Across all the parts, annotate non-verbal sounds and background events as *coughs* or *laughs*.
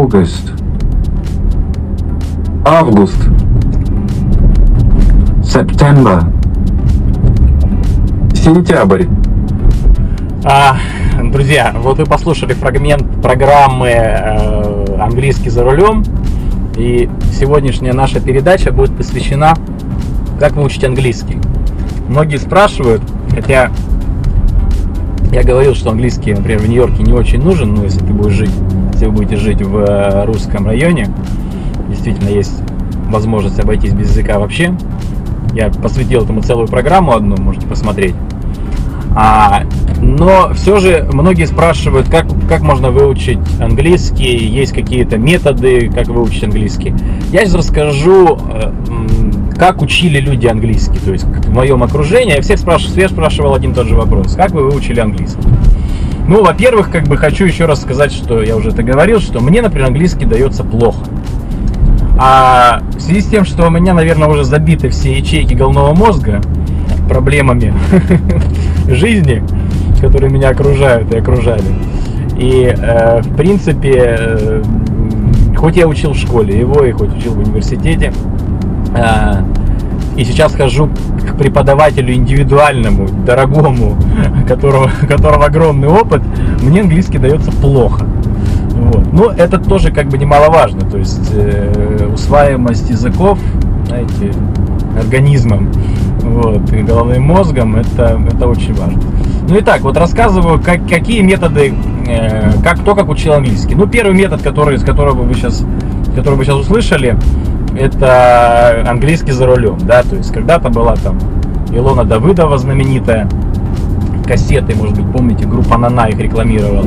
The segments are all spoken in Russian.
August. August. September. Сентябрь. А, друзья, вот вы послушали фрагмент программы э, «Английский за рулем». И сегодняшняя наша передача будет посвящена как выучить английский. Многие спрашивают, хотя я говорил, что английский, например, в Нью-Йорке не очень нужен, но если ты будешь жить, если вы будете жить в э, русском районе, действительно есть возможность обойтись без языка вообще. Я посвятил этому целую программу одну, можете посмотреть. А, но все же многие спрашивают, как, как можно выучить английский, есть какие-то методы, как выучить английский. Я сейчас расскажу, э, как учили люди английский, то есть в моем окружении. Я всех спрашиваю, я спрашивал один и тот же вопрос, как вы выучили английский? Ну, во-первых, как бы хочу еще раз сказать, что я уже это говорил, что мне, например, английский дается плохо. А в связи с тем, что у меня, наверное, уже забиты все ячейки головного мозга проблемами *laughs* жизни, которые меня окружают и окружали. И, э, в принципе, э, хоть я учил в школе его, и хоть учил в университете, э, и сейчас хожу к преподавателю индивидуальному, дорогому, которого, которого огромный опыт, мне английский дается плохо. Вот. Но это тоже как бы немаловажно, то есть э, усваиваемость языков, знаете, организмом, вот, и головным мозгом, это, это очень важно. Ну и так, вот рассказываю, как, какие методы, э, как, кто как учил английский. Ну, первый метод, который, с которого вы сейчас, который вы сейчас услышали, это английский за рулем, да, то есть когда-то была там Илона Давыдова знаменитая, кассеты, может быть, помните, группа Нана их рекламировала.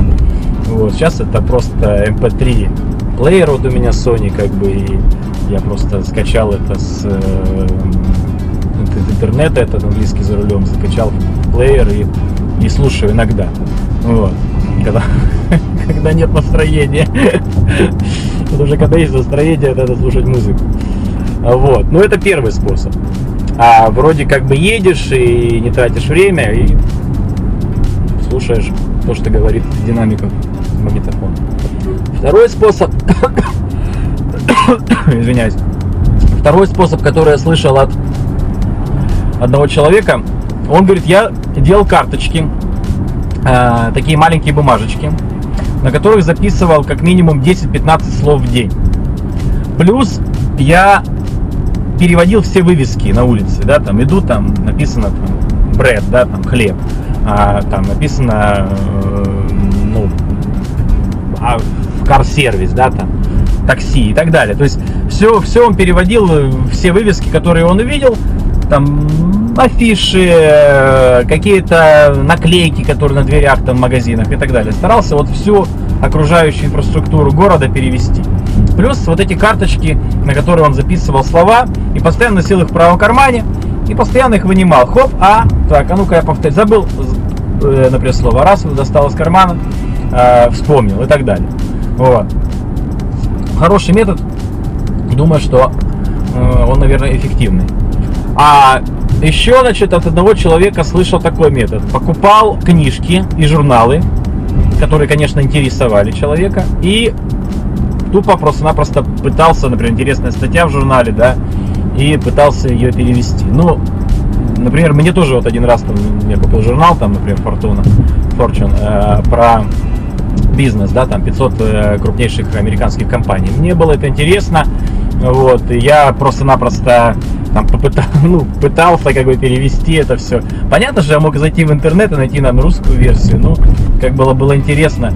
Вот, сейчас это просто MP3 эм плеер вот у меня Sony, как бы, и я просто скачал это с э, интернета, этот английский за рулем, закачал плеер и, и слушаю иногда. Вот. Когда, *laughs* когда нет настроения. *laughs* Что когда есть настроение, надо слушать музыку. Вот. Ну, это первый способ. А вроде как бы едешь и не тратишь время, и слушаешь то, что говорит динамика магнитофона. Второй способ, *coughs* извиняюсь, второй способ, который я слышал от одного человека, он говорит, я делал карточки, э, такие маленькие бумажечки, на которых записывал как минимум 10-15 слов в день. Плюс я переводил все вывески на улице, да, там иду, там написано там, bread, да, там хлеб, а, там написано, э, ну, а, кар-сервис, да, там, такси и так далее. То есть все, все он переводил, э, все вывески, которые он увидел, там афиши, э, какие-то наклейки, которые на дверях там магазинах и так далее. Старался вот всю окружающую инфраструктуру города перевести. Плюс вот эти карточки, на которые он записывал слова и постоянно носил их в правом кармане и постоянно их вынимал. Хоп, а, так, а ну-ка я повторю, забыл, э, например, слово, раз, достал из кармана, э, вспомнил и так далее. Вот. Хороший метод, думаю, что он, наверное, эффективный. А еще, значит, от одного человека слышал такой метод. Покупал книжки и журналы, которые, конечно, интересовали человека, и тупо просто-напросто пытался, например, интересная статья в журнале, да, и пытался ее перевести. Ну, например, мне тоже вот один раз там, я купил журнал, там, например, Fortuna, Fortune, э, про бизнес, да, там 500 э, крупнейших американских компаний. Мне было это интересно, вот, и я просто-напросто там попытал, *laughs* ну, пытался как бы перевести это все. Понятно что я мог зайти в интернет и найти нам русскую версию, ну, как было, было интересно,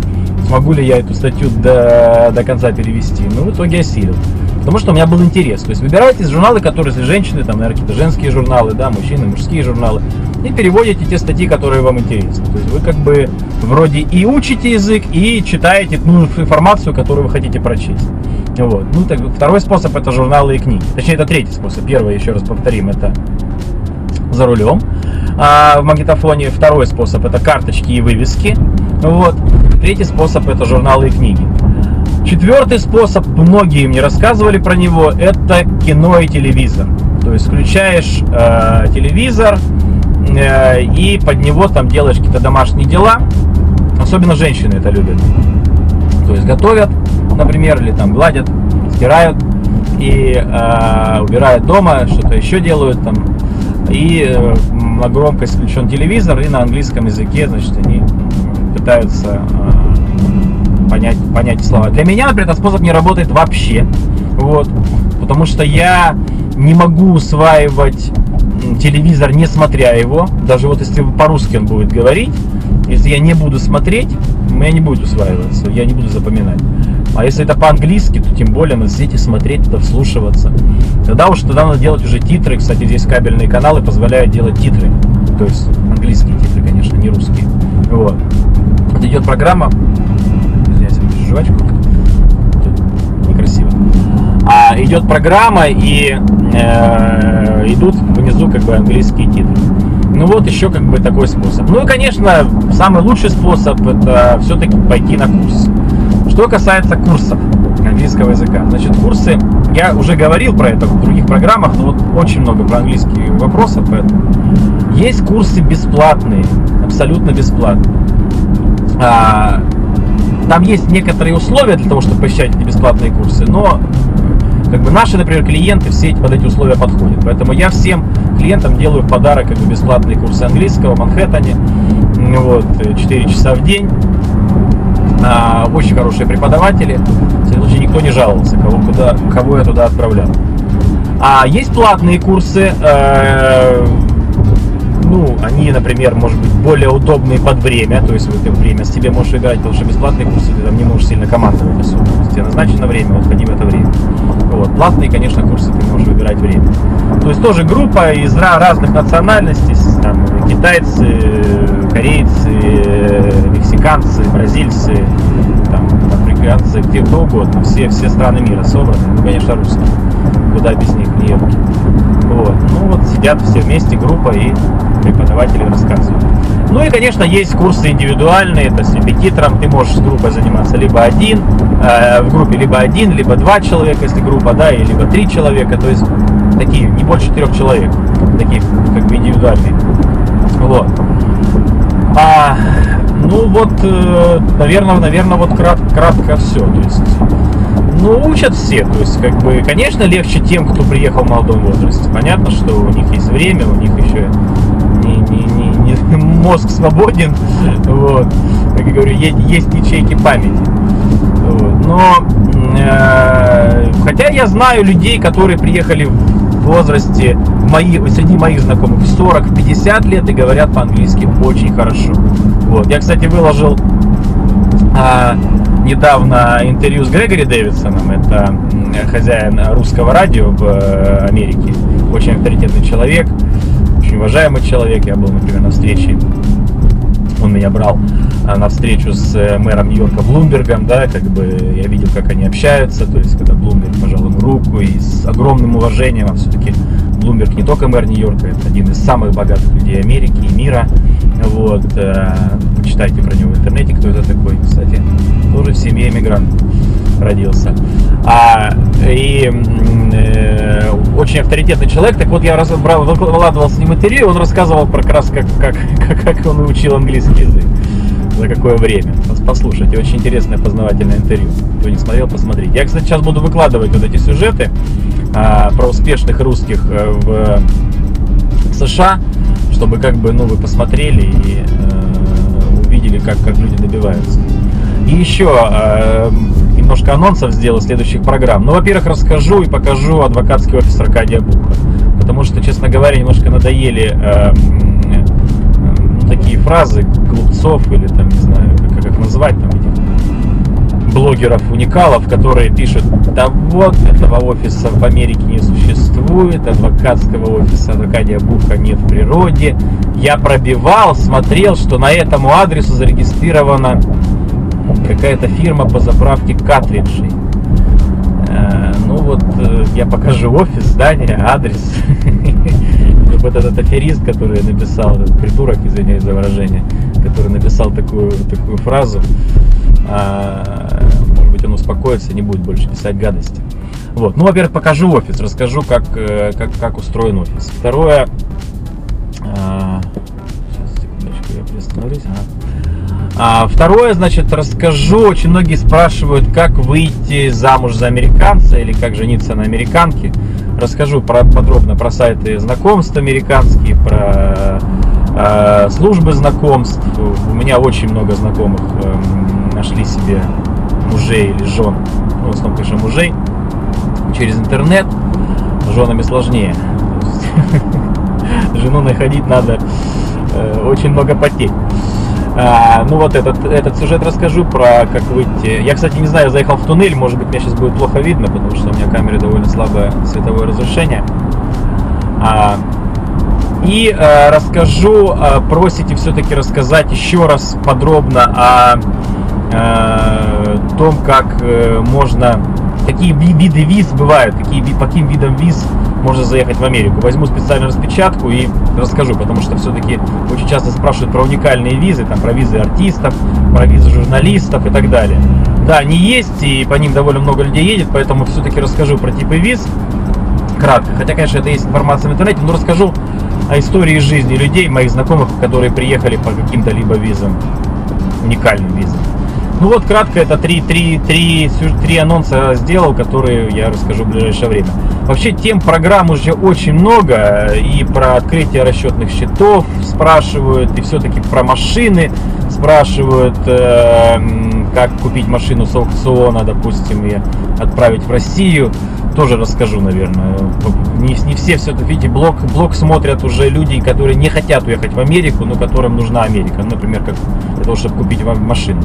смогу ли я эту статью до, до конца перевести. Ну, в итоге осилил. Потому что у меня был интерес. То есть выбирайте журналы, которые, если женщины, там, наверное, какие-то женские журналы, да, мужчины, мужские журналы, и переводите те статьи, которые вам интересны. То есть вы как бы вроде и учите язык, и читаете ну, информацию, которую вы хотите прочесть. Вот. Ну, так, второй способ это журналы и книги. Точнее, это третий способ. Первый, еще раз повторим, это за рулем а, в магнитофоне. Второй способ это карточки и вывески. Вот. Третий способ это журналы и книги. Четвертый способ, многие мне рассказывали про него, это кино и телевизор. То есть включаешь э, телевизор э, и под него там делаешь какие-то домашние дела. Особенно женщины это любят. То есть готовят, например, или там гладят, стирают и э, убирают дома, что-то еще делают там. И э, на громкость включен телевизор, и на английском языке, значит, они пытаются э, понять, понять слова. Для меня, например, этот способ не работает вообще. Вот. Потому что я не могу усваивать телевизор, не смотря его. Даже вот если по-русски он будет говорить, если я не буду смотреть, у меня не будет усваиваться, я не буду запоминать. А если это по-английски, то тем более надо сидеть и смотреть, туда вслушиваться. Тогда уж тогда надо делать уже титры. Кстати, здесь кабельные каналы позволяют делать титры. То есть английские титры, конечно, не русские. Вот. Вот идет программа. Извиняюсь, жвачку. Некрасиво. А идет программа и э, идут внизу как бы английские титры. Ну вот еще как бы такой способ. Ну и, конечно, самый лучший способ это все-таки пойти на курс. Что касается курсов английского языка. Значит, курсы, я уже говорил про это в других программах, но вот очень много про английский вопросов, поэтому есть курсы бесплатные, абсолютно бесплатные. А, там есть некоторые условия для того, чтобы посещать эти бесплатные курсы, но как бы наши, например, клиенты все эти, под эти условия подходят. Поэтому я всем клиентам делаю в подарок как бы бесплатные курсы английского в Манхэттене. Вот, 4 часа в день. А, очень хорошие преподаватели. В случае никто не жаловался, кого, куда, кого я туда отправлял. А есть платные курсы, э, ну, они, например, может быть, более удобные под время, то есть в это время с тебе можешь играть, потому что бесплатные курсы ты там не можешь сильно командовать особо. То есть тебе назначено время, вот ходи в это время. Вот. Платные, конечно, курсы ты можешь выбирать время. То есть тоже группа из разных национальностей, там, китайцы, корейцы, мексиканцы, бразильцы, там, африканцы, где кто угодно, все, все страны мира собраны, ну, конечно, русские, куда без них, не евки. Вот. Ну вот сидят все вместе, группа, и преподаватели рассказывают. Ну и, конечно, есть курсы индивидуальные, это с репетитором ты можешь с группой заниматься либо один, э, в группе либо один, либо два человека, если группа, да, и либо три человека, то есть такие, не больше трех человек, такие как бы индивидуальные. Вот. А, ну вот, э, наверное, наверное, вот крат, кратко все. То есть, ну, учат все. То есть, как бы, конечно, легче тем, кто приехал в молодом возрасте. Понятно, что у них есть время, у них еще не, не, не, не *laughs* мозг свободен. Вот. Как я говорю, есть, есть ячейки памяти. Вот. Но э, хотя я знаю людей, которые приехали в возрасте мои, среди моих знакомых в 40-50 лет и говорят по-английски очень хорошо. Вот. Я, кстати, выложил а, недавно интервью с Грегори Дэвидсоном, это хозяин русского радио в э, Америке, очень авторитетный человек, очень уважаемый человек, я был, например, на встрече он меня брал а, на встречу с э, мэром Нью-Йорка Блумбергом, да, как бы я видел, как они общаются, то есть когда Блумберг пожал ему руку и с огромным уважением, а все-таки Блумберг не только мэр Нью-Йорка, это один из самых богатых людей Америки и мира, вот, э, почитайте про него в интернете, кто это такой, кстати, тоже в семье иммигрантов родился. А, и э, очень авторитетный человек. Так вот, я раз, брал, выкладывал с ним интервью, он рассказывал про как раз, как, *laughs* как, как, он учил английский язык. За какое время. Послушайте, очень интересное познавательное интервью. Кто не смотрел, посмотрите. Я, кстати, сейчас буду выкладывать вот эти сюжеты а, про успешных русских э, в США, чтобы как бы, ну, вы посмотрели и э, увидели, как, как люди добиваются. И еще э, немножко анонсов сделаю следующих программ. Ну, во-первых, расскажу и покажу адвокатский офис Аркадия Буха. Потому что, честно говоря, немножко надоели э, э, такие фразы глупцов или там, не знаю, как, как их называть, там этих блогеров-уникалов, которые пишут, да вот, этого офиса в Америке не существует, адвокатского офиса Аркадия Буха нет в природе. Я пробивал, смотрел, что на этому адресу зарегистрировано какая-то фирма по заправке картриджей. Э, ну вот э, я покажу офис, здание, адрес. *laughs* Вот этот аферист, который написал, этот придурок, извиняюсь за выражение, который написал такую, такую фразу, а, может быть, он успокоится, не будет больше писать гадости. Вот. Ну, во-первых, покажу офис, расскажу, как, э, как, как устроен офис. Второе, сейчас, секундочку, я приостановлюсь. А второе, значит, расскажу. Очень многие спрашивают, как выйти замуж за американца или как жениться на американке. Расскажу про, подробно про сайты знакомств американские, про э, службы знакомств. У меня очень много знакомых э, нашли себе мужей или жен, ну, в основном, конечно, мужей через интернет. Женами сложнее. *laughs* Жену находить надо э, очень много потеть. А, ну вот этот, этот сюжет расскажу про как выйти. Я, кстати, не знаю, заехал в туннель, может быть, мне сейчас будет плохо видно, потому что у меня камера довольно слабое световое разрешение. А, и а, расскажу, а, просите все-таки рассказать еще раз подробно о а, том, как а, можно, какие виды виз бывают, какие, по каким видам виз можно заехать в Америку. Возьму специальную распечатку и расскажу, потому что все-таки очень часто спрашивают про уникальные визы, там, про визы артистов, про визы журналистов и так далее. Да, они есть, и по ним довольно много людей едет, поэтому все-таки расскажу про типы виз кратко. Хотя, конечно, это есть информация в интернете, но расскажу о истории жизни людей, моих знакомых, которые приехали по каким-то либо визам, уникальным визам. Ну вот, кратко, это три, три, три, три анонса сделал, которые я расскажу в ближайшее время. Вообще, тем программ уже очень много, и про открытие расчетных счетов спрашивают, и все-таки про машины спрашивают, э, как купить машину с аукциона, допустим, и отправить в Россию. Тоже расскажу, наверное. Не, не все все-таки, видите, блог, блог смотрят уже люди, которые не хотят уехать в Америку, но которым нужна Америка. Например, как для того, чтобы купить машину.